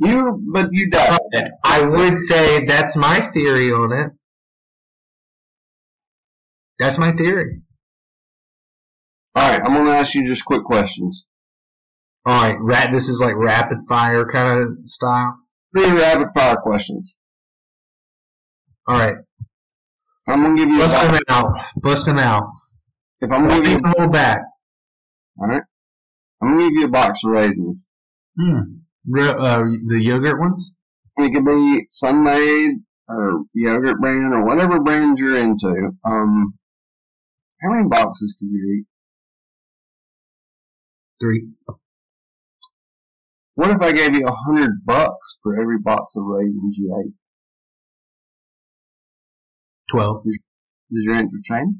You, but you dabble. I would say that's my theory on it. That's my theory. All right, I'm gonna ask you just quick questions. All right, rat. This is like rapid fire kind of style. Three rapid fire questions. All right, I'm gonna give you. Bust them out. Bust them out. If I'm gonna give you, hold back. all right, I'm gonna give you a box of raisins. Hmm. Uh, the yogurt ones. It could be Sun-Maid or yogurt brand or whatever brand you're into. Um, how many boxes can you eat? Three. What if I gave you a hundred bucks for every box of raisins you ate? Twelve. Does your answer change?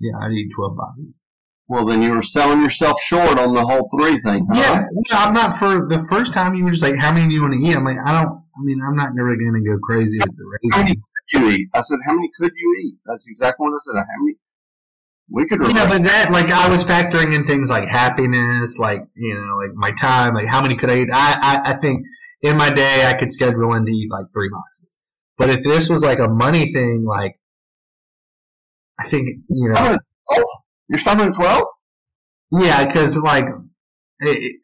Yeah, I'd eat twelve boxes. Well, then you were selling yourself short on the whole three thing. Huh? Yeah, yeah, I'm not for the first time. You were just like, "How many do you want to eat?" I'm like, "I don't. I mean, I'm not really going to go crazy with the How many could you eat? I said, how many could you eat? That's exactly what I said. How many? We could. You know, but that like I was factoring in things like happiness, like you know, like my time, like how many could I eat? I I, I think in my day I could schedule in to eat like three boxes. But if this was like a money thing, like I think you know, Oh, oh, you're stopping at twelve? yeah, because like it,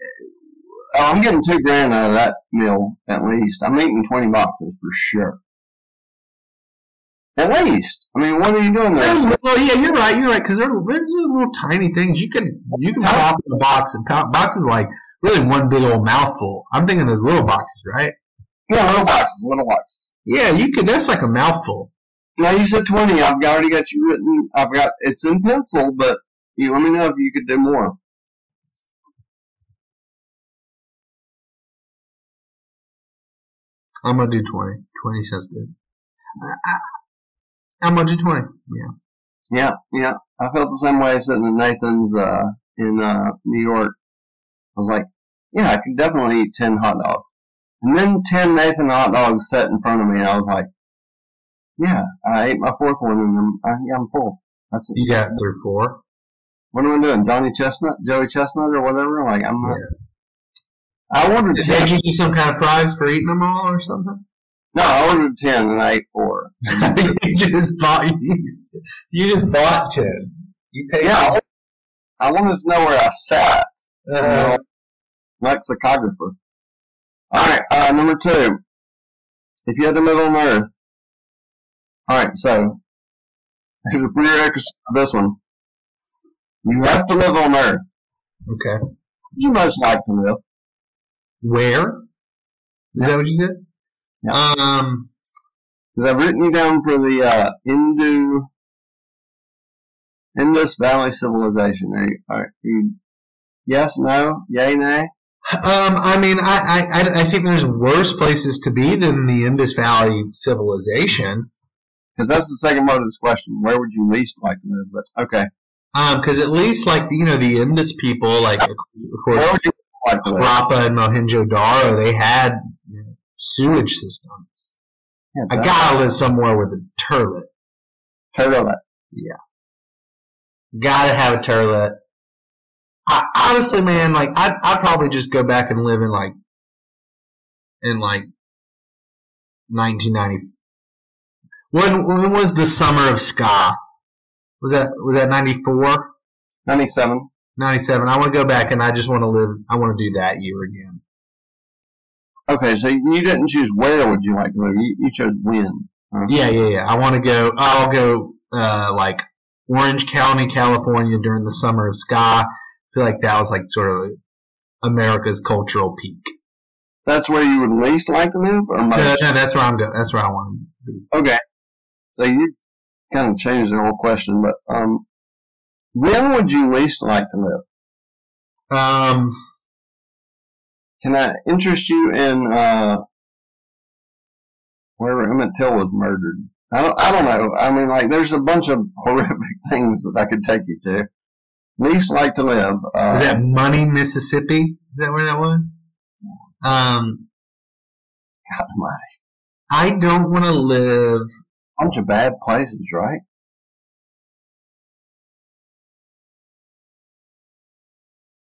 Oh, I'm getting two grand out of that meal at least. I'm eating twenty boxes for sure. At least. I mean, what are you doing there? Little, yeah, you're right. You're right because there, there's little tiny things you can you can pop in a box and pop, boxes like really one big old mouthful. I'm thinking those little boxes, right? Yeah, little boxes, little boxes. Yeah, you could. That's like a mouthful. Now you said twenty. I've already got you written. I've got it's in pencil, but you let me know if you could do more. I'm gonna do twenty. Twenty sounds good. I, I'm gonna do twenty. Yeah. Yeah, yeah. I felt the same way sitting at Nathan's uh, in uh, New York. I was like, yeah, I could definitely eat ten hot dogs. And then ten Nathan hot dogs sat in front of me, and I was like, yeah, I ate my fourth one, and I'm, I, yeah, I'm full. That's it. You got through four. What am I doing? Johnny Chestnut, Joey Chestnut, or whatever? Like I'm not. I ordered Did they ten. give you some kind of prize for eating them all or something? No, I ordered ten, and I ate four. <laughs> you just bought you, you just bought ten. You paid. Yeah, I I wanted to know where I sat. you Uh, lexicographer. All right, uh, number two. If you had to live on Earth, all right. So here's a prerequisite of this one. You have to live on Earth. okay. Would you most like to live? Where? Is that what you said? Yeah. Um. Because I've written you down for the uh, Hindu Indus Valley Civilization. Are you, are you yes, no, yay, nay? Um, I mean, I, I, I- I think there's worse places to be than the Indus Valley civilization. Because that's the second part of this question. Where would you least like to live? But okay, Um, because at least like you know the Indus people, like of course where would you like? Harappa and Mohenjo-daro, they had you know, sewage systems. Yeah, I gotta live somewhere with a toilet. Toilet. Yeah. Gotta have a toilet. I, honestly, man, like I'd, I'd probably just go back and live in like in like 1990. When when was the summer of ska? Was that was that 94, 97. 97? I want to go back and I just want to live. I want to do that year again. Okay, so you didn't choose where would you like to live. You, you chose when. huh? Yeah, yeah, yeah. I want to go. I'll go uh, like Orange County, California during the summer of ska. I feel like that was like sort of America's cultural peak. That's where you would least like to live, or? No, no, that's where I'm going. That's where I want to be. Okay. So you kind of changed the whole question, but um, when would you least like to live? Um, Can I interest you in uh, where Emmett Till was murdered? I don't. I don't know. I mean, like, there's a bunch of <laughs> horrific things that I could take you to. Least like to live. Uh, is that Money, Mississippi? Is that where that was? Um, God, my I don't want to live. Bunch of bad places, right?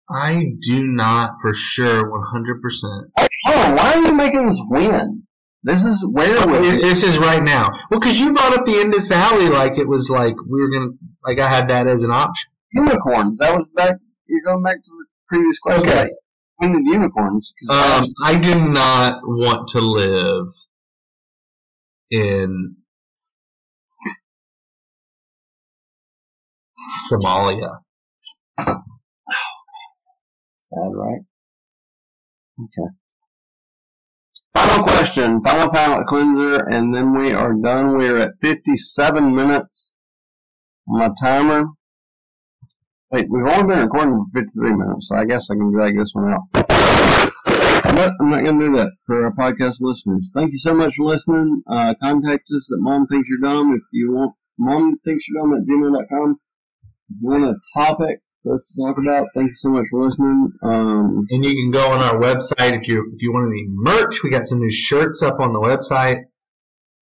I do not for sure 100%. Oh. Why are you making us win? This is where you? This is right now. Well, because you brought up the Indus Valley like it was like we were going to, like I had that as an option. unicorns. That was back. You're going back to the previous question. Okay. Did unicorns? Um, I do not want to live in Somalia. sad, right? Okay. Final question, final palate cleanser, and then we are done. We are at 57 minutes on my timer. Wait, we've only been recording for 53 minutes, so I guess I can drag this one out. But I'm not going to do that for our podcast listeners. Thank you so much for listening. Uh, contact us at Mom Thinks You're Dumb if you want. Mom Thinks You're Dumb at gmail.com. You want a topic for us to talk about. Thank you so much for listening. Um, And you can go on our website if you if you want any merch. We got some new shirts up on the website,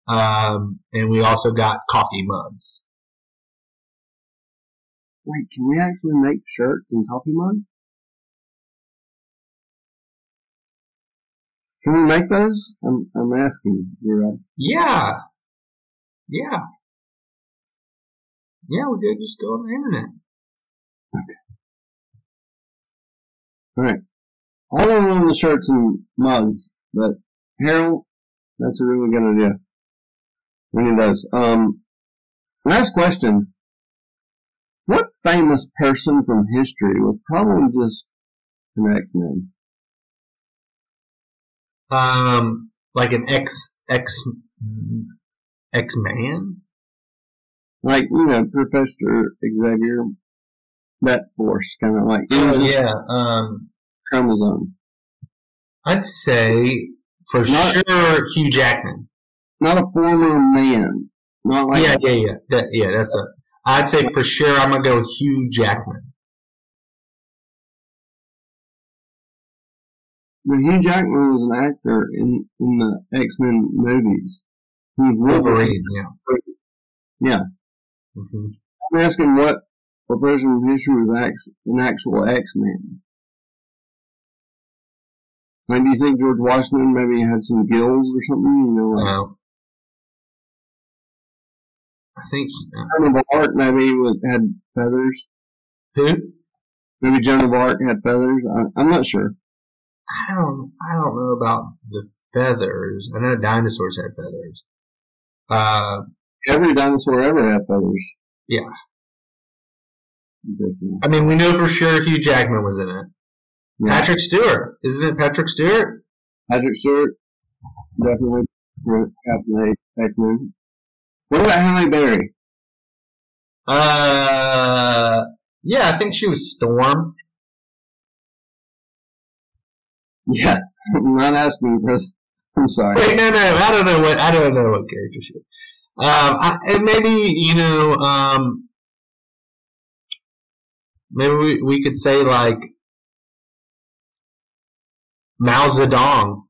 um, and we also got coffee mugs. wait, can we actually make shirts and coffee mugs? Can we make those? I'm, I'm asking. You're right. Yeah, yeah, yeah. We could just go on the internet. Okay. All right. I don't own the shirts and mugs, but Harold, that's a really good idea. We need those. Um, last question. What famous person from history was probably just an X-Men? Um, like an X X X man. Like, you know, Professor Xavier, that force, kind of like Oh yeah. Um, chromosome. I'd say for Not- sure Hugh Jackman. Not a former man. Not like yeah, yeah, yeah. That, yeah, that's a. I'd say for sure I'm gonna go with Hugh Jackman. But Hugh Jackman was an actor in, in the X-Men movies. He was Wolverine. Wolverine. Yeah. Yeah. Hmm I'm asking what what person from history was act, an actual X-Man. Like, do you think George Washington maybe had some gills or something? You know, like I think uh, Joan of Arc maybe was, had feathers. who? Maybe Joan of Arc had feathers. I, I'm not sure. I don't. I don't know about the feathers. I know dinosaurs had feathers. Uh, Every dinosaur ever had feathers. Yeah. I mean, we know for sure Hugh Jackman was in it. Yeah. Patrick Stewart, isn't it? Patrick Stewart. Patrick Stewart, definitely Captain X-Men. What about Halle Berry? Uh, yeah, I think she was Storm. Yeah, <laughs> I'm not asking for. I'm sorry. Wait, no, no, I don't know what I don't know what character she. Was. Um, I, and maybe you know, um, maybe we, we could say like Mao Zedong.